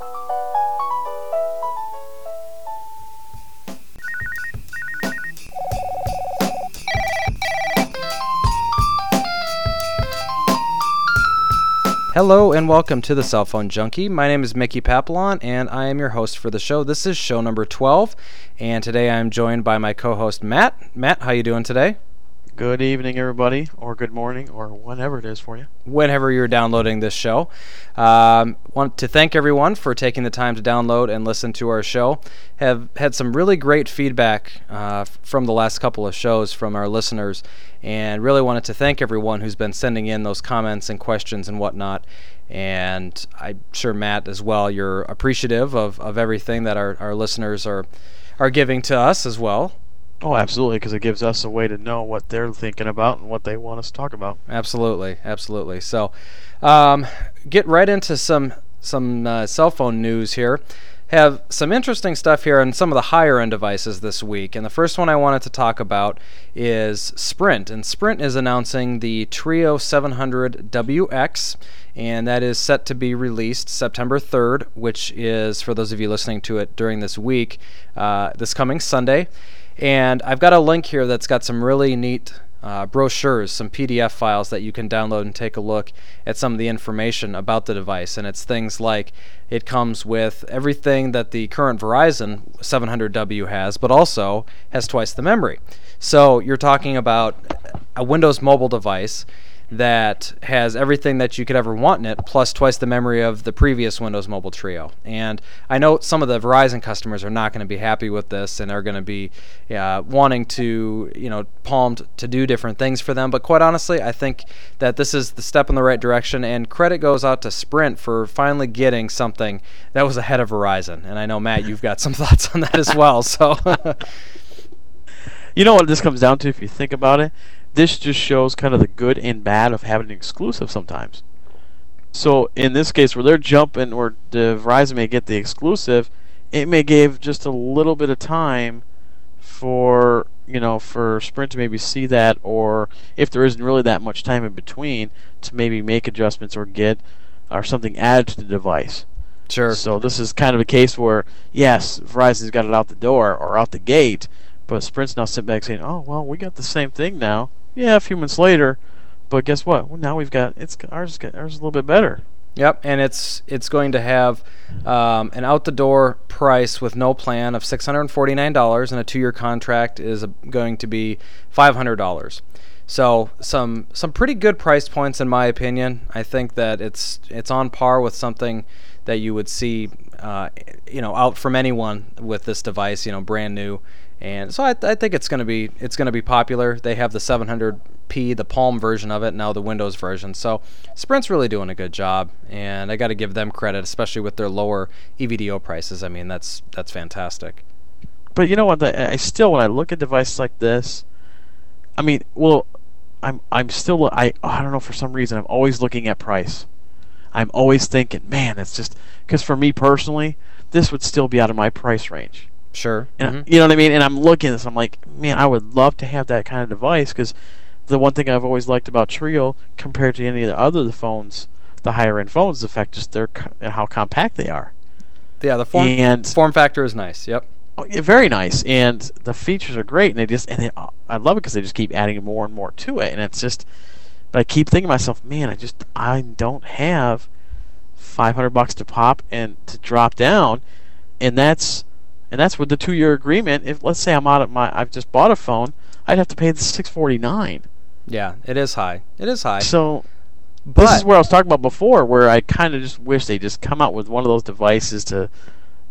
Hello and welcome to the Cell Phone Junkie. My name is Mickey Papillon and I am your host for the show. This is show number 12 and today I'm joined by my co-host Matt. Matt, how you doing today? Good evening, everybody, or good morning, or whenever it is for you. Whenever you're downloading this show, um, want to thank everyone for taking the time to download and listen to our show. Have had some really great feedback uh, from the last couple of shows from our listeners, and really wanted to thank everyone who's been sending in those comments and questions and whatnot. And I'm sure Matt as well, you're appreciative of, of everything that our, our listeners are are giving to us as well. Oh, absolutely, because it gives us a way to know what they're thinking about and what they want us to talk about. Absolutely, absolutely. So, um, get right into some some uh, cell phone news here. Have some interesting stuff here on some of the higher end devices this week. And the first one I wanted to talk about is Sprint. And Sprint is announcing the Treo 700WX, and that is set to be released September 3rd, which is, for those of you listening to it during this week, uh, this coming Sunday. And I've got a link here that's got some really neat uh, brochures, some PDF files that you can download and take a look at some of the information about the device. And it's things like it comes with everything that the current Verizon 700W has, but also has twice the memory. So you're talking about a Windows mobile device that has everything that you could ever want in it, plus twice the memory of the previous Windows Mobile Treo. And I know some of the Verizon customers are not going to be happy with this, and are going to be uh, wanting to, you know, palmed to do different things for them. But quite honestly, I think that this is the step in the right direction, and credit goes out to Sprint for finally getting something that was ahead of Verizon. And I know Matt, you've got some thoughts on that as well. So. you know what this comes down to if you think about it this just shows kind of the good and bad of having an exclusive sometimes. So in this case, where they're jumping, where the Verizon may get the exclusive, it may give just a little bit of time for you know for Sprint to maybe see that, or if there isn't really that much time in between, to maybe make adjustments or get or something added to the device. Sure. So this is kind of a case where yes, Verizon's got it out the door or out the gate, but Sprint's now sitting back saying, "Oh well, we got the same thing now." Yeah, a few months later, but guess what? Well, now we've got it's ours. Ours is a little bit better. Yep, and it's it's going to have um, an out the door price with no plan of six hundred and forty nine dollars, and a two year contract is going to be five hundred dollars. So some some pretty good price points in my opinion. I think that it's it's on par with something that you would see, uh, you know, out from anyone with this device. You know, brand new and so I, I think it's going to be it's going to be popular. They have the 700p, the Palm version of it, now the Windows version. So Sprint's really doing a good job, and I got to give them credit, especially with their lower EVDO prices. I mean, that's that's fantastic. But you know what? I still, when I look at devices like this, I mean, well, I'm I'm still I I don't know for some reason I'm always looking at price. I'm always thinking, man, it's just because for me personally, this would still be out of my price range. Sure. And mm-hmm. you know what I mean? And I'm looking at this, I'm like, man, I would love to have that kind of device because the one thing I've always liked about Treo compared to any of the other the phones, the higher end phones, the fact just they're how compact they are. Yeah, the form and, form factor is nice. Yep. Oh, yeah, very nice, and the features are great, and they just and they, I love it because they just keep adding more and more to it, and it's just. But I keep thinking to myself, man, I just I don't have 500 bucks to pop and to drop down, and that's and that's with the two-year agreement. If let's say I'm out of my, I've just bought a phone, I'd have to pay the six forty-nine. Yeah, it is high. It is high. So, but, this is where I was talking about before, where I kind of just wish they just come out with one of those devices to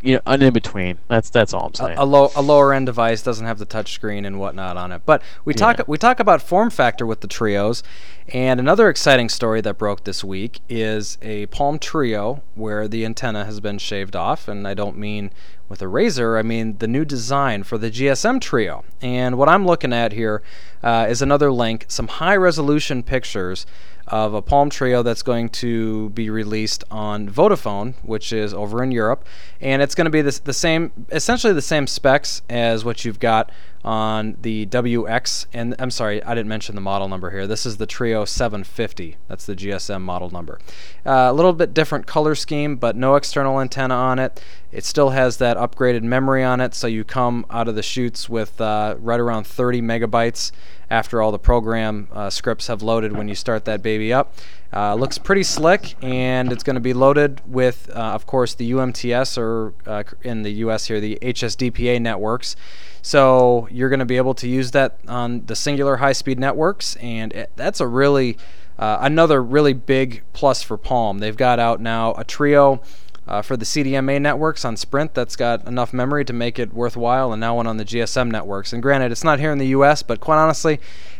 you know, an in between. That's that's all I'm saying. A, a, low a lower end device doesn't have the touch screen and whatnot on it. But we yeah. talk we talk about form factor with the Treos, and another exciting story that broke this week is a Palm Treo where the antenna has been shaved off, and I don't mean with a razor. I mean the new design for the GSM Treo. And what I'm looking at here uh, is another link, some high resolution pictures of a Palm Treo that's going to be released on Vodafone, which is over in Europe, and it's going to be the, the same, essentially the same specs as what you've got on the WX, and I'm sorry, I didn't mention the model number here. This is the Treo 750. That's the GSM model number. Uh, a little bit different color scheme, but no external antenna on it. It still has that upgraded memory on it, so you come out of the chutes with uh, right around 30 megabytes after all the program uh, scripts have loaded when you start that baby up. Uh, looks pretty slick, and it's going to be loaded with, uh, of course, the UMTS or uh, in the US here, the HSDPA networks. So you're going to be able to use that on the Cingular high-speed networks, and it, that's a really uh, another really big plus for Palm. They've got out now a Treo uh, for the CDMA networks on Sprint that's got enough memory to make it worthwhile, and now one on the GSM networks. And granted, it's not here in the U.S., but quite honestly,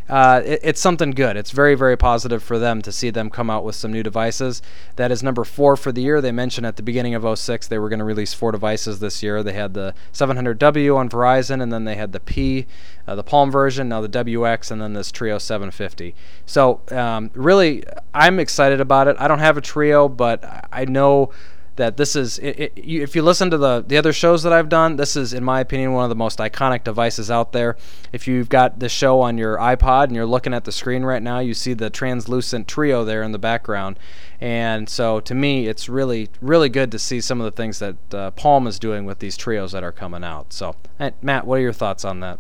uh, it, it's something good. It's very, very positive for them to see them come out with some new devices. That is number four for the year. They mentioned at the beginning of 06 they were going to release four devices this year. They had the 700W on Verizon, and then they had the P, uh, the Palm version, now the WX, and then this Treo 750. So, um, really, I'm excited about it. I don't have a Treo, but I know that this is it, it, you, if you listen to the the other shows that I've done, this is in my opinion one of the most iconic devices out there. If you've got the show on your iPod and you're looking at the screen right now, you see the translucent Treo there in the background. And so to me, it's really really good to see some of the things that uh, Palm is doing with these Treos that are coming out. So, Matt, what are your thoughts on that?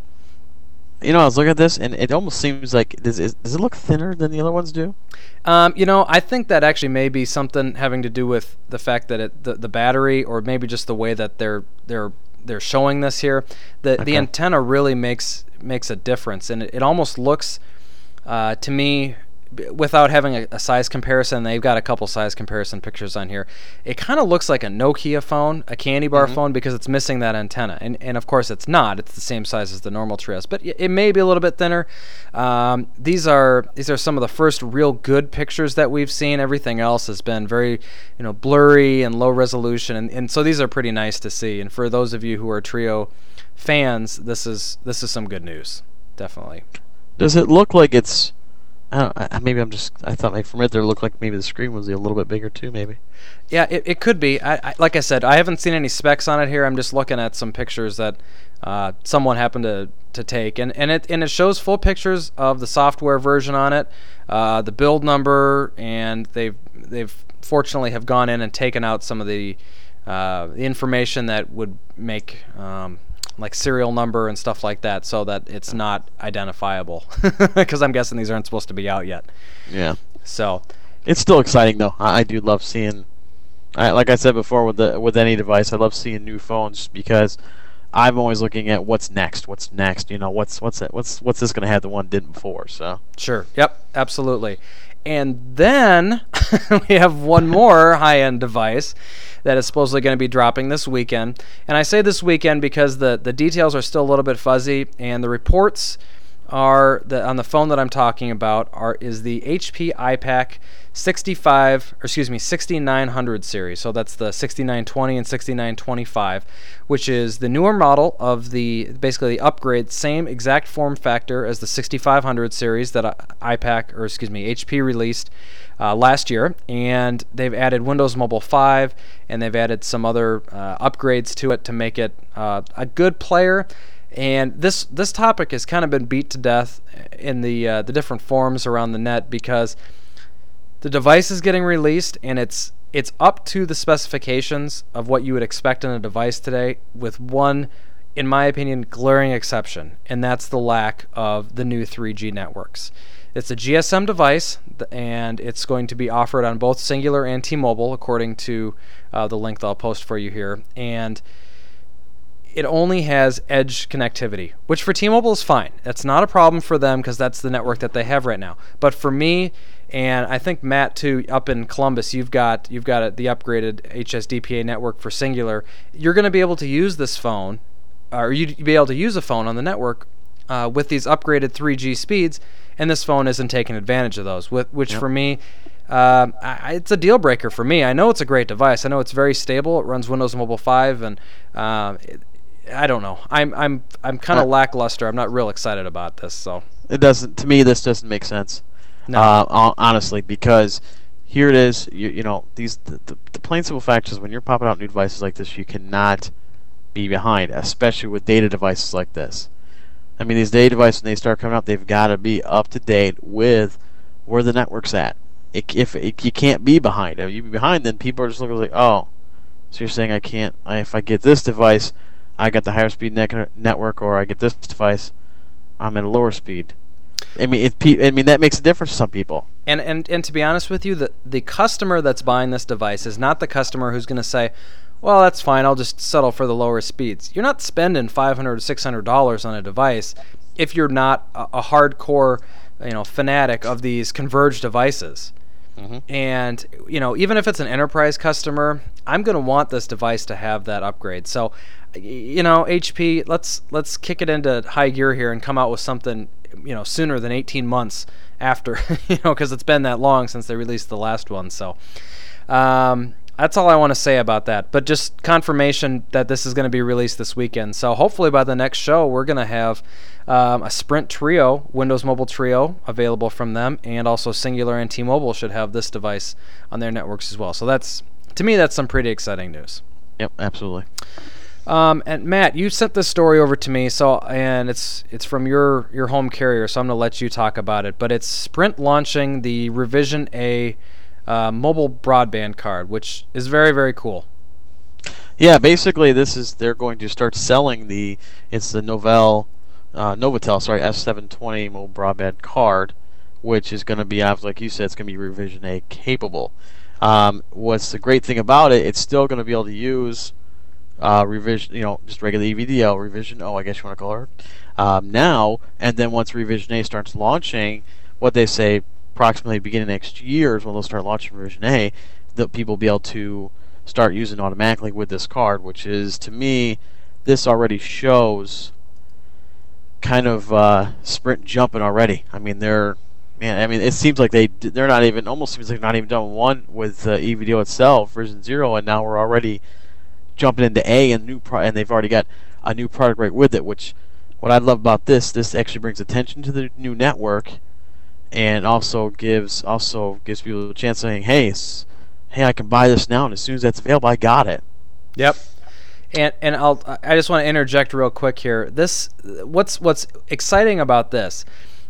You know, I was looking at this, and it almost seems like does it, does it look thinner than the other ones do? Um, you know, I think that actually may be something having to do with the fact that it, the the battery, or maybe just the way that they're they're they're showing this here. The okay. the antenna really makes makes a difference, and it, it almost looks uh, to me without having a, a, size comparison, they've got a couple size comparison pictures on here. It kind of looks like a Nokia phone, a candy bar mm-hmm. phone, because it's missing that antenna. And, and of course, it's not. It's the same size as the normal Treos, but it may be a little bit thinner. Um, these are these are some of the first real good pictures that we've seen. Everything else has been very, you know, blurry and low resolution, and, and so these are pretty nice to see. And for those of you who are Treo fans, this is this is some good news, definitely. Does it look like it's I don't. Maybe I'm just. I thought like from it there looked like maybe the screen was a little bit bigger too. Maybe. Yeah, it, it could be. I, I, like I said, I haven't seen any specs on it here. I'm just looking at some pictures that uh, someone happened to, to take, and, and it and it shows full pictures of the software version on it, uh, the build number, and they've they've fortunately have gone in and taken out some of the uh, information that would make um, like serial number and stuff like that, so that it's not identifiable. Because I'm guessing these aren't supposed to be out yet. Yeah. So. It's still exciting though. I, I do love seeing. I, like I said before, with the with any device, I love seeing new phones because I'm always looking at what's next, what's next. You know, what's what's it, what's what's this going to have the one didn't before. So. Sure. Yep. Absolutely. And then we have one more high end device that is supposedly going to be dropping this weekend. And I say this weekend because the, the details are still a little bit fuzzy, and the reports are the, on the phone that I'm talking about are is the HP iPAQ 65 or excuse me 6900 series. So that's the 6920 and 6925, which is the newer model of the basically the upgrade, same exact form factor as the 6500 series that iPAQ or excuse me HP released uh, last year, and they've added Windows Mobile 5 and they've added some other uh, upgrades to it to make it uh, a good player. And this this topic has kind of been beat to death in the uh, the different forums around the net because the device is getting released and it's it's up to the specifications of what you would expect in a device today with one in my opinion glaring exception and that's the lack of the new 3G networks. It's a GSM device, and it's going to be offered on both Cingular and T-Mobile, according to uh, the link that I'll post for you here. And it only has edge connectivity, which for T-Mobile is fine. That's not a problem for them because that's the network that they have right now. But for me, and I think Matt too, up in Columbus, you've got you've got the upgraded HSDPA network for Cingular. You're going to be able to use this phone, or you'd be able to use a phone on the network uh, with these upgraded 3G speeds and this phone isn't taking advantage of those. With, which yep. for me, uh, I, it's a deal breaker for me. I know it's a great device. I know it's very stable. It runs Windows Mobile 5, and uh, it, I don't know. I'm I'm I'm kind of uh, lackluster. I'm not real excited about this. So it doesn't. To me, this doesn't make sense. No. Uh, honestly, because here it is. You, you know these the, the, the plain simple fact is when you're popping out new devices like this, you cannot be behind, especially with data devices like this I mean, these data devices when they start coming out, they've got to be up to date with where the network's at. It, if it, you can't be behind, if you be behind, then people are just looking like, oh, so you're saying I can't? I, if I get this device, I got the higher speed ne- network, or I get this device, I'm at a lower speed. I mean, if pe- I mean that makes a difference to some people. And and and to be honest with you, the the customer that's buying this device is not the customer who's going to say, "Well, that's fine. I'll just settle for the lower speeds." You're not spending 500 to 600 dollars on a device if you're not a, a hardcore, you know, fanatic of these converged devices. Mm-hmm. And you know, even if it's an enterprise customer, I'm going to want this device to have that upgrade. So, you know, HP, let's let's kick it into high gear here and come out with something, you know, sooner than 18 months after, you know, because it's been that long since they released the last one. So, um, that's all I want to say about that. But just confirmation that this is going to be released this weekend. So hopefully by the next show, we're going to have um, a Sprint Treo, Windows Mobile Treo, available from them, and also Cingular and T-Mobile should have this device on their networks as well. So that's to me, that's some pretty exciting news. Yep, absolutely. Um, and Matt, you sent this story over to me, so and it's it's from your your home carrier, so I'm gonna let you talk about it. But it's Sprint launching the Revision A uh, mobile broadband card, which is very very cool. Yeah, basically this is they're going to start selling the it's the Novell uh, Novatel sorry S720 mobile broadband card, which is going to be like you said it's going to be Revision A capable. Um, what's the great thing about it? It's still going to be able to use uh, revision, you know, just regular EVDO revision. Oh, I guess you want to call it um, now. And then once Revision A starts launching, what they say approximately beginning next year is when they'll start launching version A, that people will be able to start using automatically with this card, which is to me, this already shows kind of uh, sprint jumping already. I mean, they're man. I mean, it seems like they they're not even almost seems like not even done one with uh, EVDO itself, version zero, and now we're already jumping into A and new pro- and they've already got a new product right with it. Which what I love about this, this actually brings attention to the new network and also gives also gives people a chance saying, "Hey, hey, I can buy this now, and as soon as that's available, I got it." Yep. And and I'll I just want to interject real quick here. This what's what's exciting about this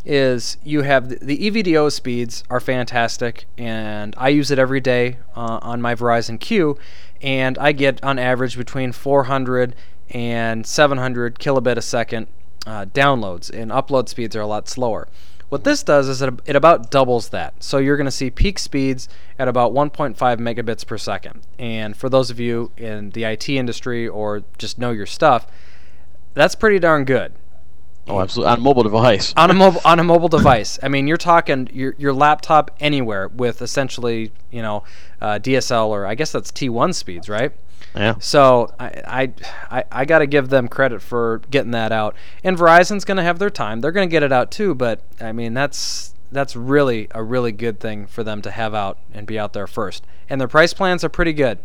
is you have the, the EVDO speeds are fantastic, and I use it every day uh, on my Verizon Q, and I get on average between 400 and 700 kilobit a second uh, downloads, and upload speeds are a lot slower. What this does is it, it about doubles that. So you're going to see peak speeds at about 1.5 megabits per second. And for those of you in the IT industry or just know your stuff, that's pretty darn good. Oh, absolutely. On a mobile device. on a mobile on a mobile device. I mean, you're talking your your laptop anywhere with essentially, you know, uh, DSL or I guess that's T1 speeds, right? Yeah. So I I, I got to give them credit for getting that out. And Verizon's going to have their time. They're going to get it out too. But I mean that's that's really a really good thing for them to have out and be out there first. And their price plans are pretty good.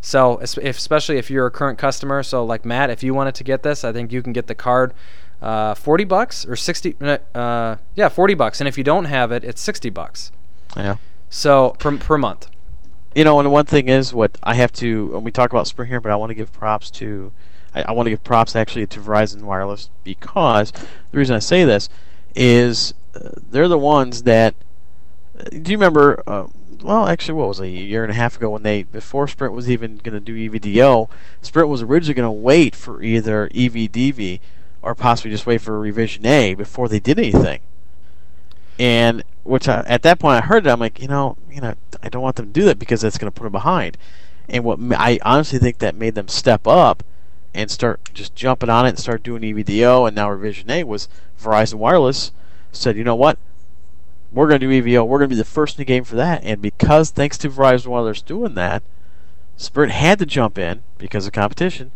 So if, especially if you're a current customer, so like Matt, if you wanted to get this, I think you can get the card. Uh, 40 bucks or 60 uh, yeah 40 bucks and if you don't have it it's 60 bucks yeah so per, per month you know, and one thing is what I have to. When we talk about Sprint here, but I want to give props to. I, I want to give props actually to Verizon Wireless because the reason I say this is uh, they're the ones that. Do you remember? Uh, well, actually, what was it, a year and a half ago when they before Sprint was even going to do EVDO, Sprint was originally going to wait for either EVDV or possibly just wait for revision A before they did anything. And which I, at that point I heard it, I'm like, you know, you know, I don't want them to do that because that's going to put them behind. And what I honestly think that made them step up and start just jumping on it and start doing EVDO and now Revision A was Verizon Wireless said, you know what, we're going to do EVO. We're going to be the first in the game for that. And because thanks to Verizon Wireless doing that, Sprint had to jump in because of competition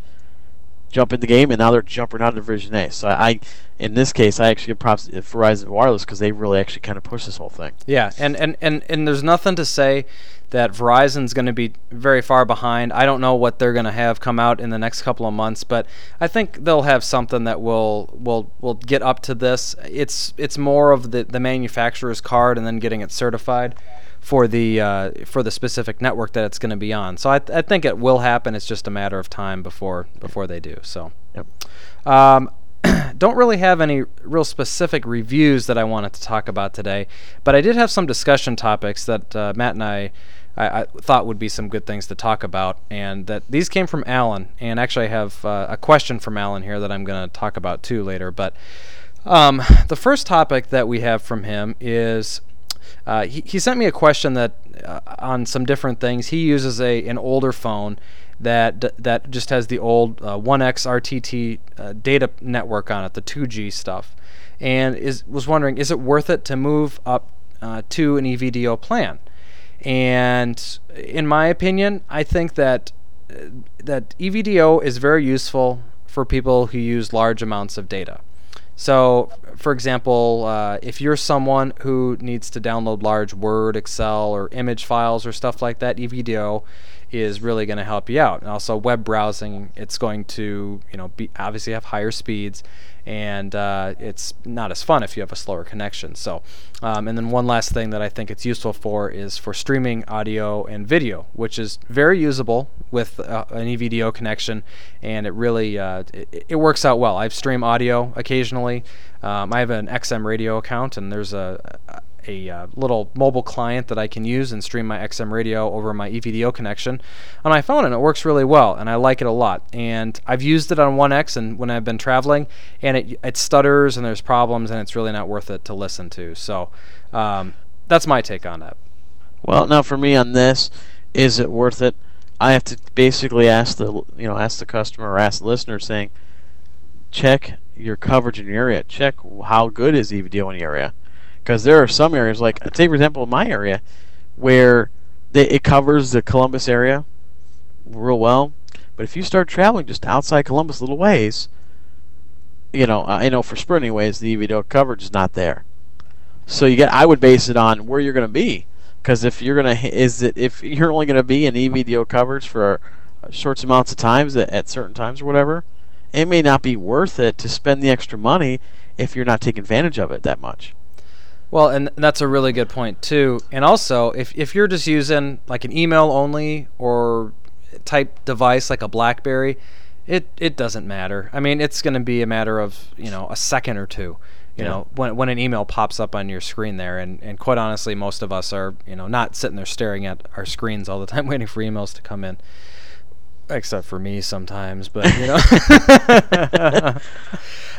jump in the game, and now they're jumping out of Division A. So I, in this case, I actually give props to Verizon Wireless because they really actually kind of pushed this whole thing. Yeah, and and and and there's nothing to say that Verizon's going to be very far behind. I don't know what they're going to have come out in the next couple of months, but I think they'll have something that will will will get up to this. It's it's more of the the manufacturer's card and then getting it certified for the uh, for the specific network that it's going to be on. So I, th- I think it will happen. It's just a matter of time before before they do. So. Yep. Um, don't really have any real specific reviews that I wanted to talk about today, but I did have some discussion topics that uh, Matt and I, I, I, thought would be some good things to talk about, and that these came from Alan. And actually, I have uh, a question from Alan here that I'm going to talk about too later. But um, the first topic that we have from him is uh, he, he sent me a question that uh, on some different things. He uses a an older phone that that just has the old uh, 1x RTT uh, data network on it, the 2G stuff, and is was wondering is it worth it to move up uh, to an EVDO plan? And in my opinion, I think that that EVDO is very useful for people who use large amounts of data. So, for example, uh, if you're someone who needs to download large Word, Excel, or image files or stuff like that, EVDO is really going to help you out. And also web browsing, it's going to you know be obviously have higher speeds, and uh, it's not as fun if you have a slower connection. So, um, and then one last thing that I think it's useful for is for streaming audio and video, which is very usable with uh, an EVDO connection, and it really uh, it, it, works out well. I've stream audio occasionally. Um, I have an XM radio account, and there's a, a uh, little mobile client that I can use and stream my XM radio over my EVDO connection on my phone, and it works really well, and I like it a lot. And I've used it on 1X and when I've been traveling, and it it stutters and there's problems, and it's really not worth it to listen to. So um, that's my take on that. Well, now for me on this, is it worth it? I have to basically ask the you know ask the customer or ask the listener saying, check your coverage in your area. Check how good is EVDO in the area because there are some areas like say for example my area where they, it covers the Columbus area real well but if you start traveling just outside Columbus a little ways you know I know for Sprint anyways the EVDO coverage is not there. So you get I would base it on where you're going to be because if you're going to is it if you're only going to be in EVDO coverage for uh, short amounts of times at, at certain times or whatever it may not be worth it to spend the extra money if you're not taking advantage of it that much well, and that's a really good point too. And also, if if you're just using like an email only or type device like a BlackBerry, it it doesn't matter. I mean, it's going to be a matter of you know a second or two. You yeah. know, when when an email pops up on your screen there, and and quite honestly, most of us are you know not sitting there staring at our screens all the time waiting for emails to come in except for me sometimes but you know.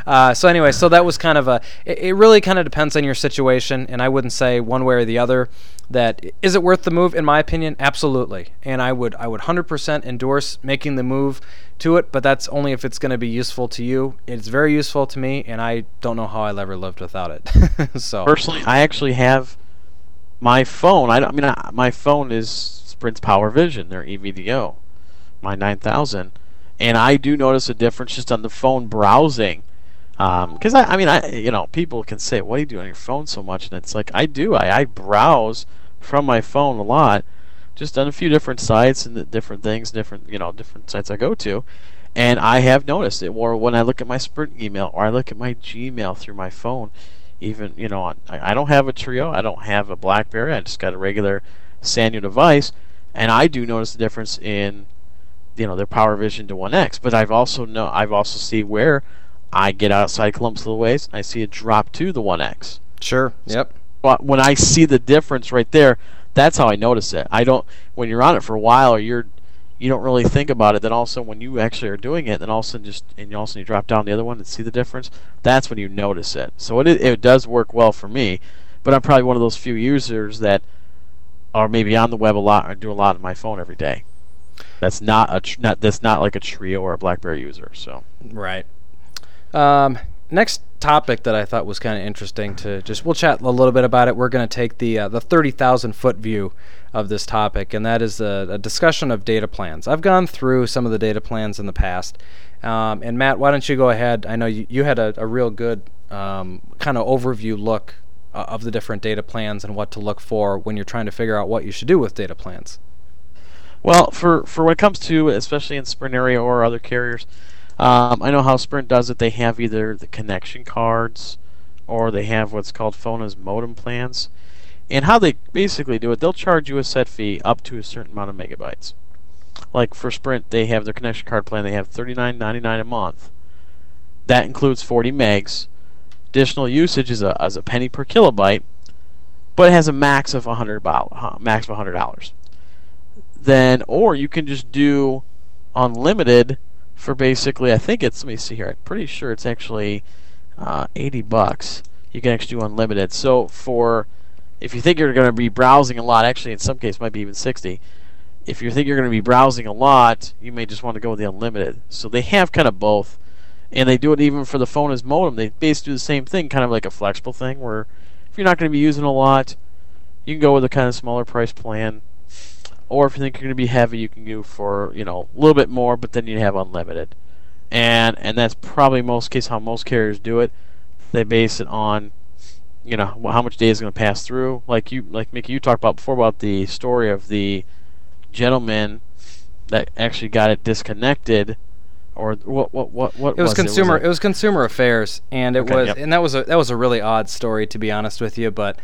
Uh, so anyway so that was kind of a it, it really kind of depends on your situation and i wouldn't say one way or the other that is it worth the move? In my opinion absolutely. And i would i would 100% endorse making the move to it but that's only if it's going to be useful to you. It's very useful to me and i don't know how i'll ever lived without it. So. Personally i actually have my phone. I, I mean I, my phone is sprint's power vision their evdo my 9000 and I do notice a difference just on the phone browsing. Because um, I, I mean I you know people can say what do you do on your phone so much? And it's like I do. I, I browse from my phone a lot just on a few different sites and different things different you know different sites I go to. And I have noticed it or when I look at my Sprint email or I look at my Gmail through my phone even you know I, I don't have a Treo, I don't have a BlackBerry I just got a regular Sanyo device. And I do notice the difference in you know their power vision to 1x but i've also know i've also see where i get outside clumps Columbus little ways i see a drop to the 1x sure yep. But when i see the difference right there that's how i notice it. I don't when you're on it for a while or you're you don't really think about it then all of a sudden when you actually are doing it then all of a sudden just and you also you drop down the other one and see the difference that's when you notice it. So it, it does work well for me but i'm probably one of those few users that are maybe on the web a lot or do a lot on my phone every day that's not a tr- not that's not like a Treo or a BlackBerry user. So right. Um, next topic that I thought was kind of interesting to just we'll chat a little bit about it. We're going to take the uh, the thirty thousand foot view of this topic, and that is a, a, discussion of data plans. I've gone through some of the data plans in the past, um, and Matt, why don't you go ahead? I know you, you had a, a real good um, kind of overview look uh, of the different data plans and what to look for when you're trying to figure out what you should do with data plans. Well, for, for it comes to, especially in Sprint area or other carriers, um, I know how Sprint does it. They have either the connection cards or they have what's called phone as modem plans. And how they basically do it, they'll charge you a set fee up to a certain amount of megabytes. Like for Sprint, they have their connection card plan. They have $39.99 a month, that includes 40 megs. Additional usage is a, a penny per kilobyte, but it has a max of 100 max of 100 dollars. Then, or you can just do unlimited for basically, I think it's. Let me see here. I'm pretty sure it's actually uh, 80 bucks. You can actually do unlimited. So for if you think you're going to be browsing a lot, actually in some cases might be even 60. If you think you're going to be browsing a lot, you may just want to go with the unlimited. So they have kind of both, and they do it even for the phone as modem. They basically do the same thing, kind of like a flexible thing, where if you're not going to be using a lot, you can go with a kind of smaller price plan. Or if you think you're going to be heavy, you can go for you know a little bit more, but then you have unlimited. And and that's probably most case how most carriers do it. They base it on you know how much data is going to pass through. Like you, like Mickey, you talked about before about the story of the gentleman that actually got it disconnected, or what? What? What? What? It was, was consumer. It? Was it? was consumer affairs, and it Okay, was, yep. and that was a that was a really odd story to be honest with you, but.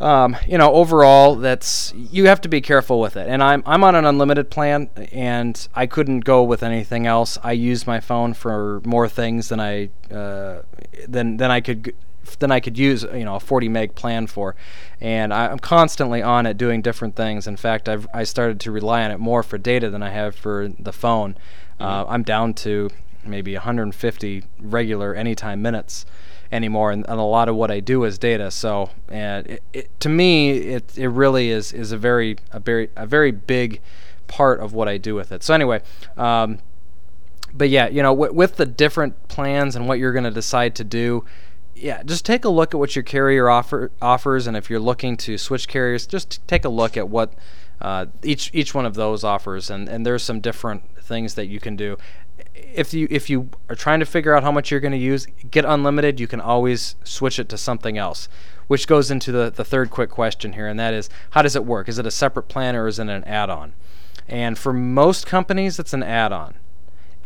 Um, you know, overall, that's you have to be careful with it. And I'm I'm on an unlimited plan, and I couldn't go with anything else. I use my phone for more things than I uh, than than I could g- than I could use. You know, a 40 meg plan for, and I, I'm constantly on it doing different things. In fact, I've I started to rely on it more for data than I have for the phone. Uh, I'm down to maybe 150 regular anytime minutes anymore, and, and a lot of what I do is data. So, and it, it, to me, it it really is is a very a very a very big part of what I do with it. So anyway. Um, but yeah, you know, w- with the different plans and what you're going to decide to do, yeah, just take a look at what your carrier offer offers, and if you're looking to switch carriers, just take a look at what uh, each each one of those offers, and and there's some different things that you can do. If you if you are trying to figure out how much you're going to use, get unlimited. You can always switch it to something else, which goes into the the third quick question here, and that is how does it work? Is it a separate plan or is it an add-on? And for most companies, it's an add-on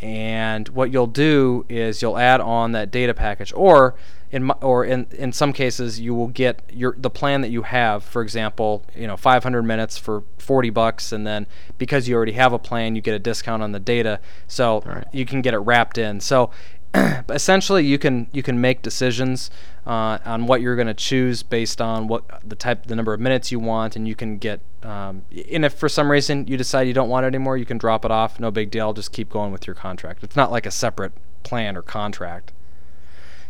and what you'll do is you'll add on that data package or in my, or in in some cases you will get your the plan that you have for example you know 500 minutes for 40 bucks and then because you already have a plan you get a discount on the data. So Right. you can get it wrapped in. So essentially you can you can make decisions uh, on what you're going to choose based on what the type the number of minutes you want and you can get um, and if for some reason you decide you don't want it anymore you can drop it off. No big deal. Just keep going with your contract. It's not like a separate plan or contract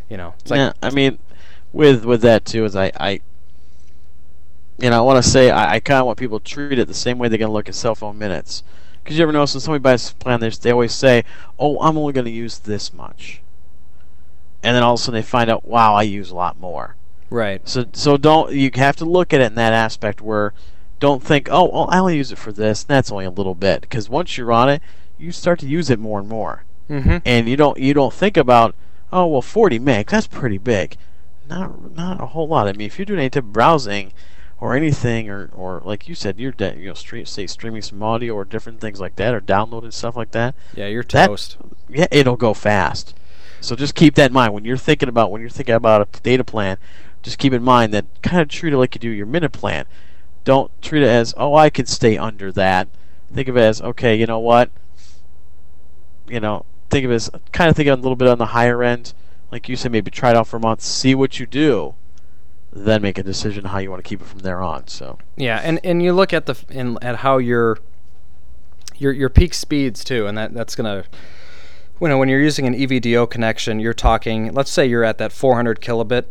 you know it's like yeah, I mean, with with that too is I, I you know, I want to say I, I kind of want people to treat it the same way they're gonna look at cell phone minutes. Because you ever notice when somebody buys a plan, they they always say, "Oh, I'm only gonna use this much," and then all of a sudden they find out, "Wow, I use a lot more." right So so don't you have to look at it in that aspect where don't think, "Oh, well, I only use it for this." And that's only a little bit because once you're on it, you start to use it more and more mm-hmm and you don't you don't think about oh well 40 meg. That's pretty big. Not not a whole lot. I mean if you're doing any type of browsing or anything or, or like you said you're de- you know stream, say streaming some audio or different things like that or downloading stuff like that yeah you're That- toast. Yeah it'll go fast. So just keep that in mind. When you're thinking about when you're thinking about a data plan just keep in mind that kind of treat it like you do your minute plan. Don't treat it as oh i can stay under that. Think of it as okay you know what? You know, think of it as kind of think of it a little bit on the higher end. Like you said, maybe try it out for a month, see what you do, then make a decision how you want to keep it from there on. So Yeah, and, and you look at the in, at how your your your peak speeds too, and that that's gonna you know when you're using an EVDO connection, you're talking. Let's say you're at that 400 kilobit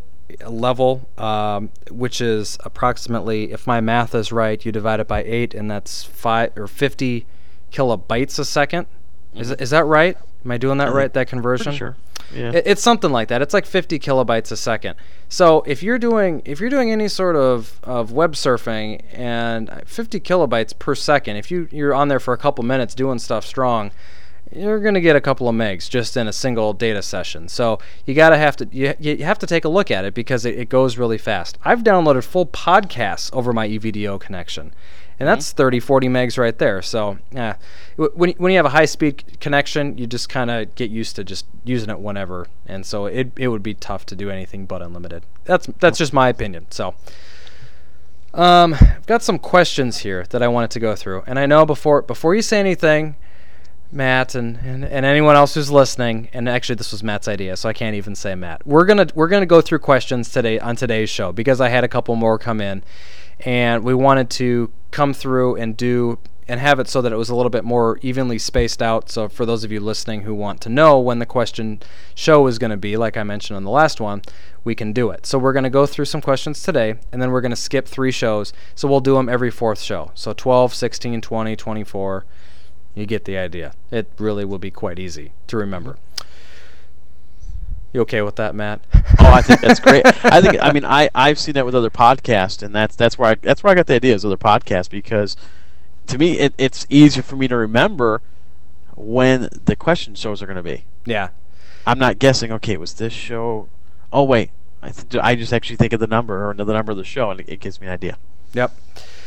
level, um, which is approximately, if my math is right, you divide it by eight, and that's five or 50 kilobytes a 2nd Is is that right? Am I doing that right? That conversion? pretty sure. Yeah. It, it's something like that. It's like 50 kilobytes a second. So if you're doing if you're doing any sort of, of web surfing and 50 kilobytes per second, if you you're on there for a couple minutes doing stuff strong, you're going to get a couple of megs just in a single data session. So you got to have to you, you have to take a look at it because it, it goes really fast. I've downloaded full podcasts over my EVDO connection. And that's 30, 40 megs right there. So, yeah, when, when you have a high speed connection, you just kind of get used to just using it whenever. And so it, it would be tough to do anything but unlimited. That's that's just my opinion. So, um, I've got some questions here that I wanted to go through. And I know before before you say anything, Matt and, and, and anyone else who's listening, and actually this was Matt's idea, so I can't even say Matt. We're gonna we're gonna go through questions today on today's show because I had a couple more come in, and we wanted to come through and do and have it so that it was a little bit more evenly spaced out. So for those of you listening who want to know when the question show is going to be, like I mentioned on the last one, we can do it. So we're going to go through some questions today, and then we're going to skip three shows. So we'll do them every fourth show. So 12, 16, 20, 24. You get the idea. It really will be quite easy to remember. You okay with that, Matt? oh, I think that's great. I think I mean I I've seen that with other podcasts, and that's that's where I that's where I got the ideas other podcasts because to me it, it's easier for me to remember when the question shows are going to be. Yeah. I'm not guessing. Okay, was this show. Oh wait, I th- I just actually think of the number or the number of the show, and it, it gives me an idea. Yep.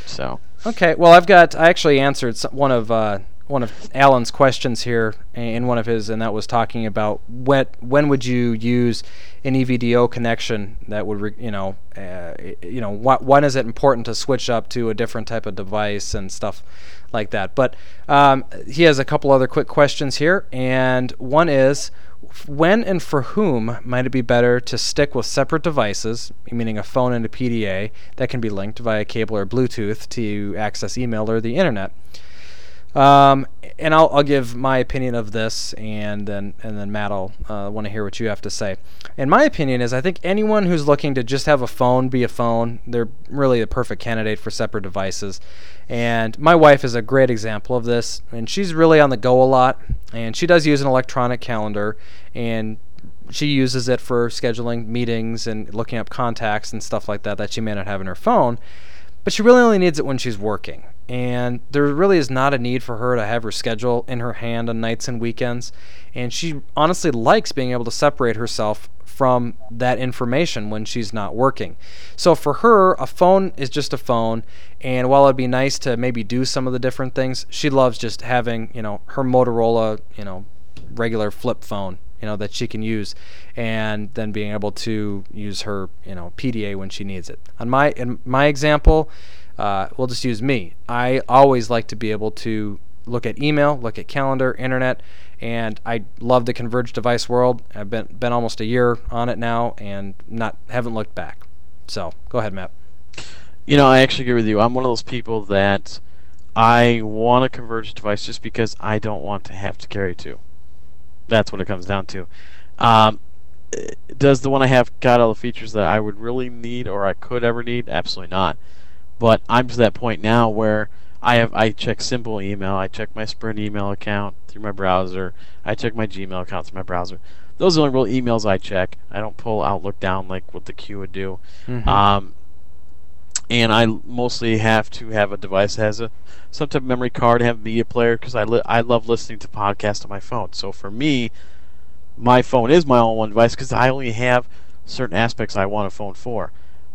So. Okay. Well, I've got. I actually answered one of uh, one of Alan's questions here in one of his, and that was talking about when would you use an EVDO connection that would, re, you know, uh, you know, wh- when is it important to switch up to a different type of device and stuff like that. But um, he has a couple other quick questions here, and one is. When and for whom might it be better to stick with separate devices, meaning a phone and a PDA, that can be linked via cable or Bluetooth to access email or the internet? Um, and I'll, I'll give my opinion of this, and then and then Matt will uh, want to hear what you have to say. And my opinion is, I think anyone who's looking to just have a phone be a phone, they're really the perfect candidate for separate devices. And my wife is a great example of this, and she's really on the go a lot, and she does use an electronic calendar, and she uses it for scheduling meetings and looking up contacts and stuff like that that she may not have in her phone. But she really only needs it when she's working and there really is not a need for her to have her schedule in her hand on nights and weekends. And she honestly likes being able to separate herself from that information when she's not working. So for her, a phone is just a phone, and while it'd be nice to maybe do some of the different things, she loves just having, you know, her Motorola, you know, regular flip phone, you know, that she can use and then being able to use her, you know, PDA when she needs it. On my in my example, uh, we'll just use me. I always like to be able to look at email, look at calendar, internet, and I love the converged device world. I've been been almost a year on it now, and not haven't looked back. So go ahead, Matt. You know, I actually agree with you. I'm one of those people that I want a converged device just because I don't want to have to carry two. That's what it comes down to. Um, does the one I have got all the features that I would really need or I could ever need? Absolutely not. But I'm to that point now where I have I check simple email, I check my Sprint email account through my browser, I check my Gmail account through my browser. Those are the only real emails I check. I don't pull Outlook down like what the Q would do. Mm-hmm. Um, and I mostly have to have a device that has a some type of memory card, have a media player because I li- I love listening to podcasts on my phone. So for me, my phone is my only one device because I only have certain aspects I want a phone for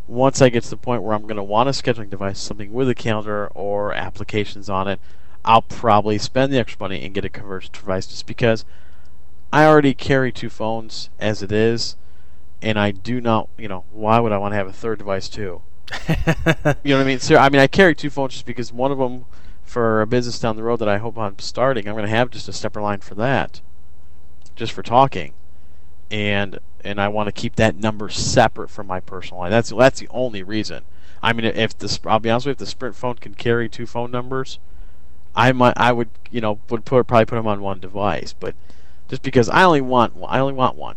once I get to the point where I'm going to want a scheduling device, something with a calendar or applications on it, I'll probably spend the extra money and get a converged device just because I already carry two phones as it is, and I do not, you know, why would I want to have a third device too? you know what I mean? So, I mean, I carry two phones just because one of them for a business down the road that I hope I'm starting, I'm going to have just a separate line for that, just for talking and and I want to keep that number separate from my personal line. That's that's the only reason. I mean, if the I'll be honest with you, if the Sprint phone can carry two phone numbers, I might I would you know would put probably put them on one device, but just because I only want I only want one.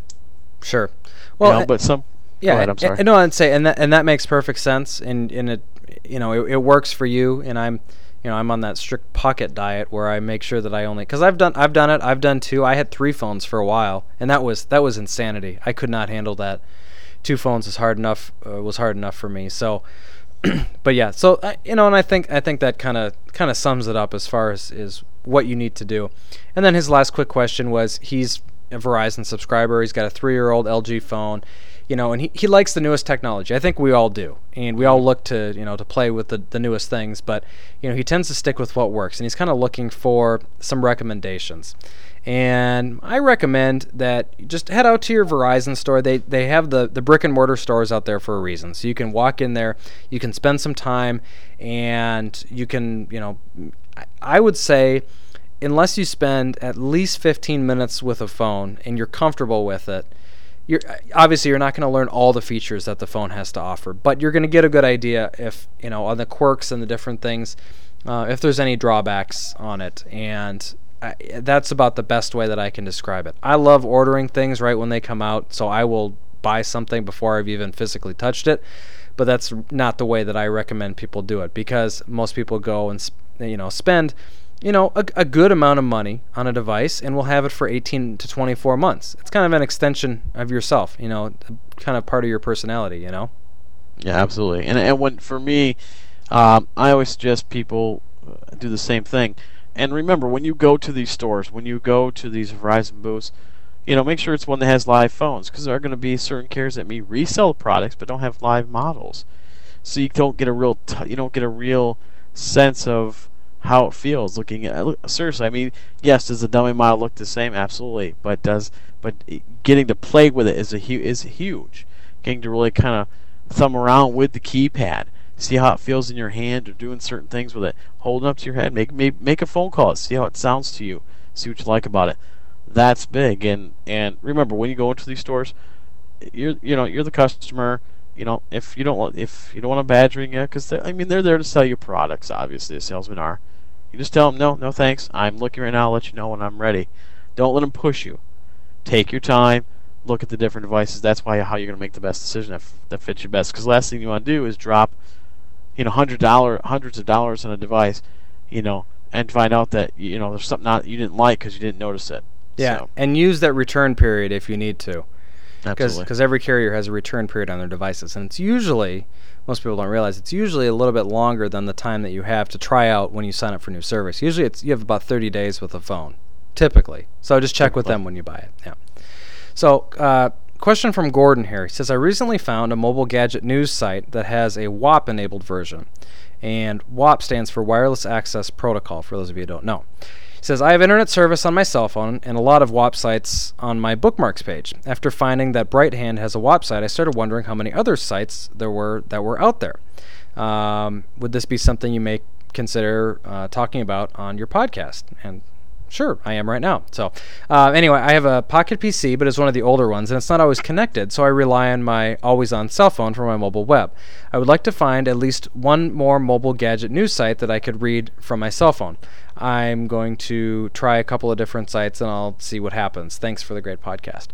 Sure. Well, you know, but some. Yeah, ahead, I'm sorry. no, I'd say, and that and that makes perfect sense, and and it, you know, it, it works for you, and I'm you know, I'm on that strict pocket diet where I make sure that I only because I've done I've done it. I've done two. I had three phones for a while, and that was that was insanity. I could not handle that. Two phones is hard enough uh, was hard enough for me. So, but yeah, so you know, and I think I think that kind of kind of sums it up as far as is what you need to do. And then his last quick question was he's a Verizon subscriber. He's got a three year old LG phone you know, and he, he likes the newest technology. I think we all do, and we all look to you know to play with the, the newest things. But you know, he tends to stick with what works, and he's kind of looking for some recommendations. And I recommend that just head out to your Verizon store. They they have the the brick and mortar stores out there for a reason. So you can walk in there, you can spend some time, and you can you know, I would say unless you spend at least 15 minutes with a phone and you're comfortable with it, you're obviously you're not going to learn all the features that the phone has to offer, but you're going to get a good idea if you know on the quirks and the different things, uh, if there's any drawbacks on it, and I, that's about the best way that I can describe it. I love ordering things right when they come out, so I will buy something before I've even physically touched it. But that's not the way that I recommend people do it because most people go and you know spend you know, a, a, good amount of money on a device and will have it for 18 to 24 months. It's kind of an extension of yourself, you know, kind of part of your personality, you know? Yeah, absolutely. And, and when, for me, um, I always suggest people uh, do the same thing. And remember, when you go to these stores, when you go to these Verizon booths, you know, make sure it's one that has live phones because there are going to be certain carriers that may resell products but don't have live models. So you don't get a real, t- you don't get a real sense of how it feels looking at seriously i mean yes does the dummy model look the same? Absolutely. But does but getting to play with it is a hu- is huge. Getting to really kind of thumb around with the keypad see how it feels in your hand or doing certain things with it holding up to your head make make, make a phone call see how it sounds to you see what you like about it. That's big. And and remember when you go into these stores you're you know you're the customer you know, if you don't want if you don't want a badgering you, because I mean they're there to sell you products. Obviously, the salesmen are. You just tell them no, no thanks. I'm looking right now. I'll let you know when I'm ready. Don't let them push you. Take your time. Look at the different devices. That's why how you're going to make the best decision that, that fits you best. Because the last thing you want to do is drop, you know, hundred dollar hundreds of dollars on a device, you know, and find out that you know there's something not you didn't like because you didn't notice it. Yeah, so. and use that return period if you need to because every carrier has a return period on their devices, and it's usually most people don't realize it's usually a little bit longer than the time that you have to try out when you sign up for new service. Usually, it's you have about 30 days with a phone, typically. So just check with them when you buy it. Yeah. So. Uh, question from Gordon here. He says, I recently found a mobile gadget news site that has a WAP enabled version. And WAP stands for Wireless Access Protocol, for those of you who don't know. He says, I have internet service on my cell phone and a lot of WAP sites on my bookmarks page. After finding that Brighthand has a WAP site, I started wondering how many other sites there were that were out there. Um, would this be something you may consider uh, talking about on your podcast? And Sure, I am right now. So, uh, anyway, I have a Pocket PC, but it's one of the older ones, and it's not always connected, so I rely on my always on cell phone for my mobile web. I would like to find at least one more mobile gadget news site that I could read from my cell phone. I'm going to try a couple of different sites and I'll see what happens. Thanks for the great podcast.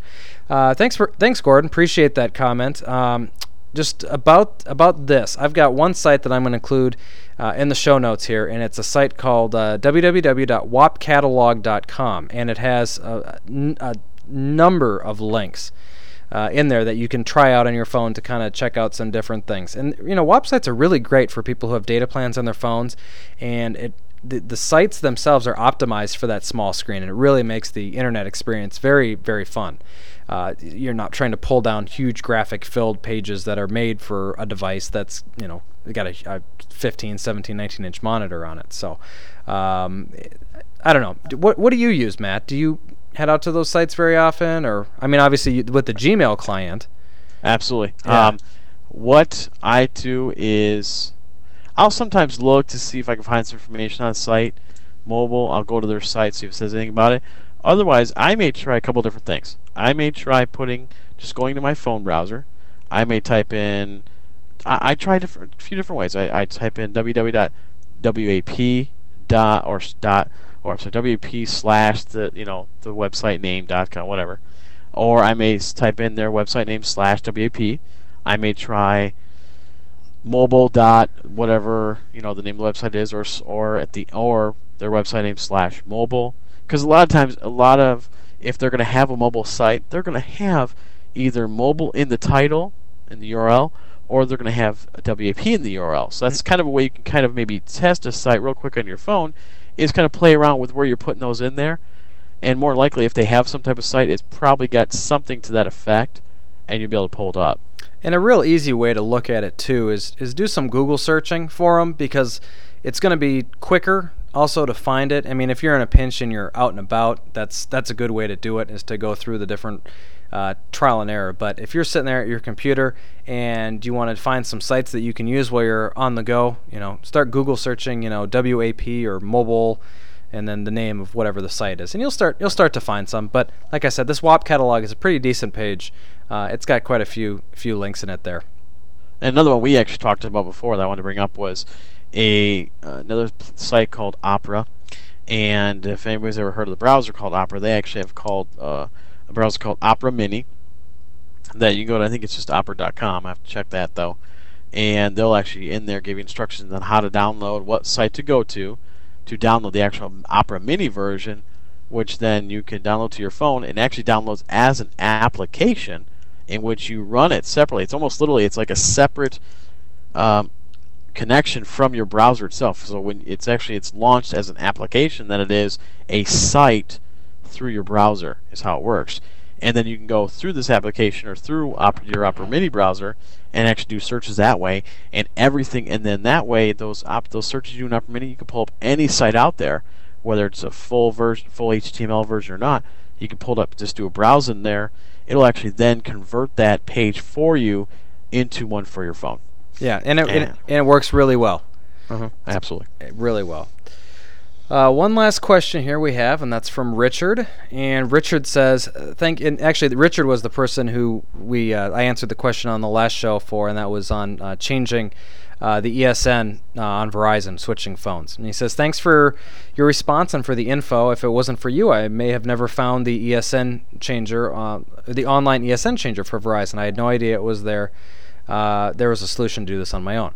Uh, thanks for thanks, Gordon. Appreciate that comment. Um, just about about this, I've got one site that I'm going to include uh, in the show notes here, and it's a site called uh, www.wapcatalog.com, and it has a, a number of links. Uh, in there that you can try out on your phone to kind of check out some different things. And you know, WAP sites are really great for people who have data plans on their phones, and it the, the sites themselves are optimized for that small screen, and it really makes the internet experience very very fun. Uh, you're not trying to pull down huge graphic filled pages that are made for a device that's you know got a, a 15 17 19 inch monitor on it. So um, i don't know. What, what do you use matt? Do you head out to those sites very often or i mean obviously with the gmail client. Absolutely. Yeah. um, what i do is i'll sometimes look to see if i can find some information on the site mobile i'll go to their site see if it says anything about it otherwise i may try a couple different things I may try putting just going to my phone browser. I may type in. I, I try different, a few different ways. I, I type in www.wap dot or dot or I'm sorry, WP slash the you know the website name dot com whatever, or I may type in their website name slash WAP. I may try mobile dot whatever you know the name of the website is, or or at the or their website name slash mobile. Because a lot of times, a lot of if they're going to have a mobile site, they're going to have either mobile in the title, in the URL, or they're going to have a WAP in the URL. So that's kind of a way you can kind of maybe test a site real quick on your phone, is kind of play around with where you're putting those in there. And more likely, if they have some type of site, it's probably got something to that effect, and you'll be able to pull it up. And a real easy way to look at it too is is do some Google searching for them because it's going to be quicker also to find it. I mean, if you're in a pinch and you're out and about, that's that's a good way to do it is to go through the different uh, trial and error. But if you're sitting there at your computer and you want to find some sites that you can use while you're on the go, you know, start Google searching, you know, WAP or mobile, and then the name of whatever the site is, and you'll start you'll start to find some. But like I said, this WAP catalog is a pretty decent page. Uh, it's got quite a few few links in it there. Another one we actually talked about before that I wanted to bring up was a uh, another site called Opera. And if anybody's ever heard of the browser called Opera, they actually have called uh, a browser called Opera Mini. That you go to, I think it's just opera.com. I have to check that though. And they'll actually in there give you instructions on how to download, what site to go to, to download the actual Opera Mini version, which then you can download to your phone and actually downloads as an application in which you run it separately. It's almost literally it's like a separate um, connection from your browser itself. So when it's actually it's launched as an application then it is a site through your browser is how it works. And then you can go through this application or through Opera, your Opera Mini browser and actually do searches that way and everything. And then that way, those op, those searches you do in Opera Mini, you can pull up any site out there, whether it's a full version, full HTML version or not. You can pull it up, just do a browse in there. It'll actually then convert that page for you into one for your phone. Yeah, and it, and, it, and it works really well. Uh-huh. Absolutely. Really well. Uh, one last question here we have, and that's from Richard. And Richard says, uh, "Thank." And actually, Richard was the person who we uh, I answered the question on the last show for, and that was on uh, changing uh, the ESN uh, on Verizon, switching phones. And he says, "Thanks for your response and for the info. If it wasn't for you, I may have never found the ESN changer, the online ESN changer for Verizon. I had no idea it was there. there was a solution to do this on my own."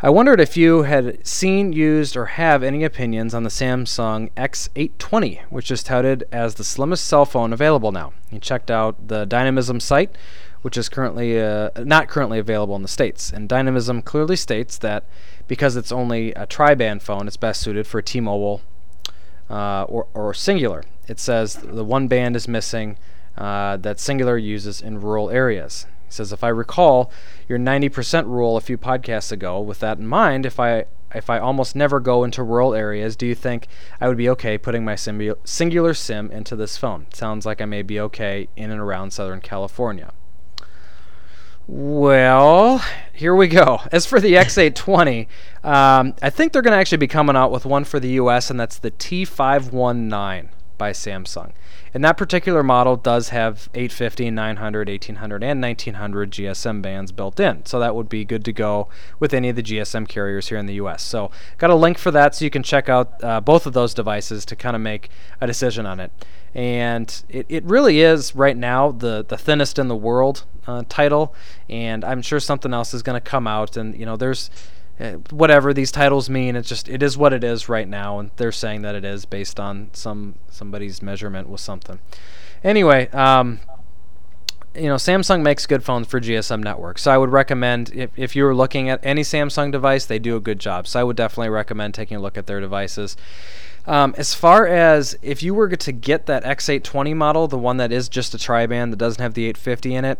I wondered if you had seen, used, or have any opinions on the Samsung X820, which is touted as the slimmest cell phone available now. You checked out the Dynamism site, which is currently uh, not currently available in the states. And Dynamism clearly states that because it's only a tri-band phone, it's best suited for T-Mobile uh, or, or Cingular. It says the one band is missing uh, that Cingular uses in rural areas. He says, if I recall your 90% rule a few podcasts ago, with that in mind, if I if I almost never go into rural areas, do you think I would be okay putting my Cingular SIM into this phone? Sounds like I may be okay in and around Southern California. Well, here we go. As for the X820, um, I think they're going to actually be coming out with one for the US, and that's the T519 by Samsung. And that particular model does have 850, 900, 1800, and 1900 GSM bands built in. So that would be good to go with any of the GSM carriers here in the US. So, got a link for that so you can check out uh, both of those devices to kind of make a decision on it. And it, it really is right now the, the thinnest in the world uh, title. And I'm sure something else is going to come out. And, you know, there's whatever these titles mean it's just it is what it is right now and they're saying that it is based on some somebody's measurement with something. Anyway um, you know samsung makes good phones for gsm networks so i would recommend if, if you're looking at any samsung device they do a good job. So i would definitely recommend taking a look at their devices. Um, as far as if you were to get that x820 model the one that is just a tri-band that doesn't have the 850 in it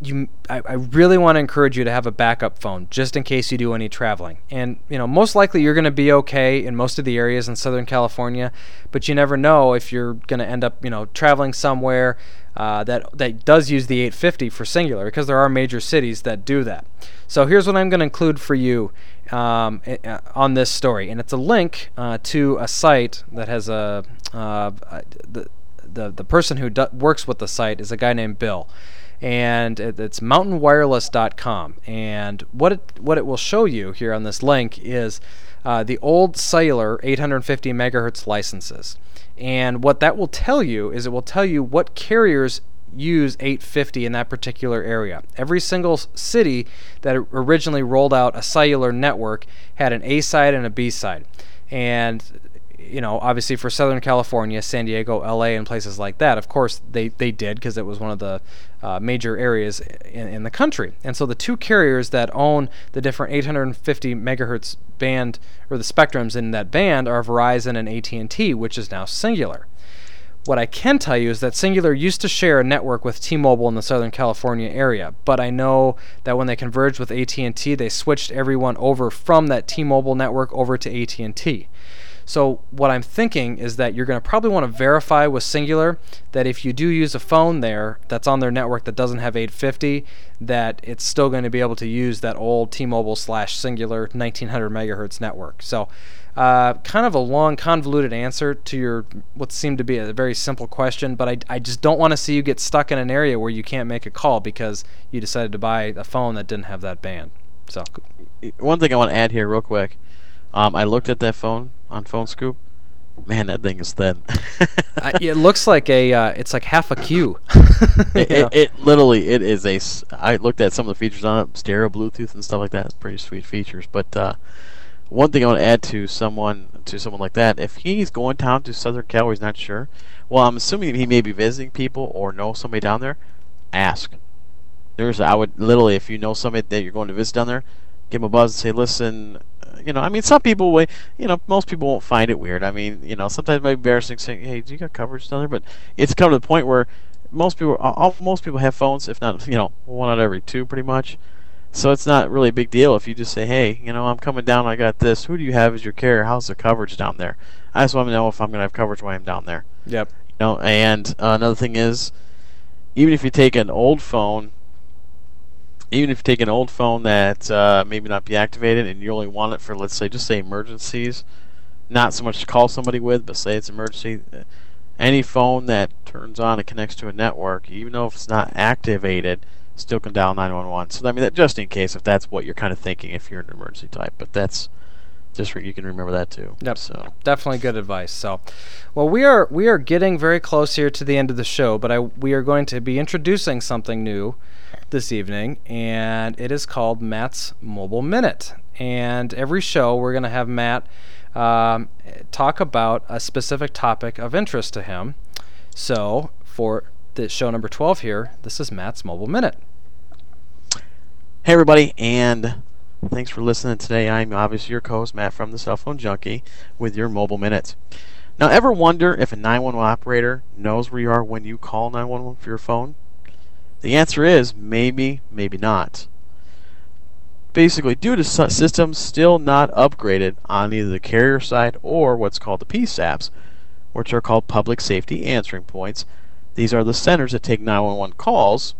you I, I really want to encourage you to have a backup phone just in case you do any traveling. And you know, most likely you're going to be okay in most of the areas in Southern California, but you never know if you're going to end up, you know, traveling somewhere uh, that that does use the 850 for Cingular because there are major cities that do that. So here's what I'm going to include for you um, on this story, and it's a link uh, to a site that has a uh, the the the person who do- works with the site is a guy named Bill and it's mountainwireless.com. And what it what it will show you here on this link is uh, the old cellular 850 megahertz licenses. And what that will tell you is it will tell you what carriers use 850 in that particular area. Every single city that originally rolled out a cellular network had an A side and a B side. And you know, obviously for Southern California, San Diego, LA, and places like that, of course they, they did because it was one of the uh, major areas in, in the country. And so the two carriers that own the different 850 megahertz band or the spectrums in that band are Verizon and AT&T, which is now Cingular. What I can tell you is that Cingular used to share a network with T-Mobile in the Southern California area, but I know that when they converged with AT&T, they switched everyone over from that T-Mobile network over to AT&T. So what I'm thinking is that you're going to probably want to verify with Cingular that if you do use a phone there that's on their network that doesn't have 850, that it's still going to be able to use that old T-Mobile slash Cingular 1900 megahertz network. So uh, kind of a long, convoluted answer to your what seemed to be a very simple question, but I, I just don't want to see you get stuck in an area where you can't make a call because you decided to buy a phone that didn't have that band. So, one thing I want to add here, real quick, um, I looked at that phone on Phone Scoop. Man, that thing is thin. I, it looks like a, uh, it's like half a Q. it, it, it, literally, it is a. I looked at some of the features on it, stereo, Bluetooth, and stuff like that. Pretty sweet features, but. Uh, one thing I want to add to someone to someone like that, if he's going down to Southern Cal, he's not sure. Well, I'm assuming he may be visiting people or know somebody down there. Ask. There's, I would literally, if you know somebody that you're going to visit down there, give him a buzz and say, listen, you know, I mean, some people, will, you know, most people won't find it weird. I mean, you know, sometimes it might be embarrassing saying, hey, do you got coverage down there? But it's come to the point where most people, all, most people have phones, if not, you know, one out of every two, pretty much. So it's not really a big deal if you just say, hey, you know, I'm coming down, I got this. Who do you have as your carrier? How's the coverage down there? I just want to know if I'm going to have coverage while I'm down there. Yep. You know, and uh, another thing is, even if you take an old phone, even if you take an old phone that uh, maybe not be activated and you only want it for, let's say, just say emergencies, not so much to call somebody with, but say it's emergency, uh, any phone that turns on and connects to a network, even though if it's not activated, still can dial 911. So I mean, that just in case if that's what you're kind of thinking if you're an emergency type. But that's just re- you can remember that too. Yep. So definitely good advice. So, well, we are we are getting very close here to the end of the show, but I we are going to be introducing something new this evening, and it is called Matt's Mobile Minute. And every show we're going to have Matt um, talk about a specific topic of interest to him. So for the show number 12 here, this is Matt's Mobile Minute. Hey, everybody, and thanks for listening today. I'm obviously your co host, Matt from the Cell Phone Junkie, with your mobile minutes. Now, ever wonder if a 911 operator knows where you are when you call 911 for your phone? The answer is maybe, maybe not. Basically, due to systems still not upgraded on either the carrier side or what's called the PSAPs, which are called public safety answering points, these are the centers that take 911 calls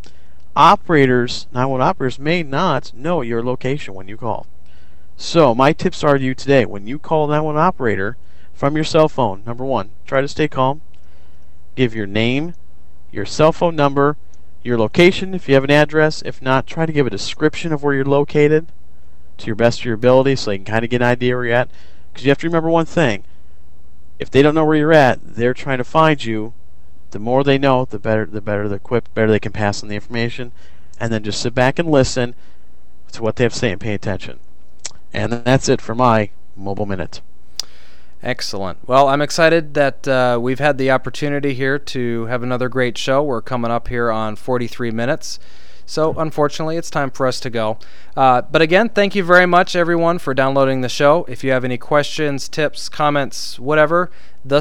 operators, 911 operators, may not know your location when you call. So, my tips are to you today when you call a 911 operator from your cell phone, number one, try to stay calm. Give your name, your cell phone number, your location if you have an address. If not, try to give a description of where you're located to your best of your ability so they can kind of get an idea where you're at. Because you have to remember one thing if they don't know where you're at, they're trying to find you the more they know, the better the better the equipped, better they can pass on the information, and then just sit back and listen to what they have to say and pay attention. And that's it for my mobile minute. Excellent. Well, I'm excited that uh, we've had the opportunity here to have another great show. We're coming up here on 43 minutes. So, unfortunately, it's time for us to go. Uh, but again, thank you very much, everyone, for downloading the show. If you have any questions, tips, comments, whatever, the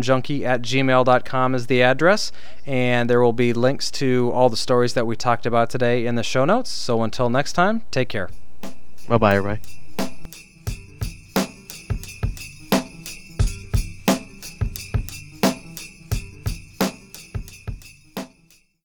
junkie at gmail.com is the address. And there will be links to all the stories that we talked about today in the show notes. So, until next time, take care. Bye bye, everybody.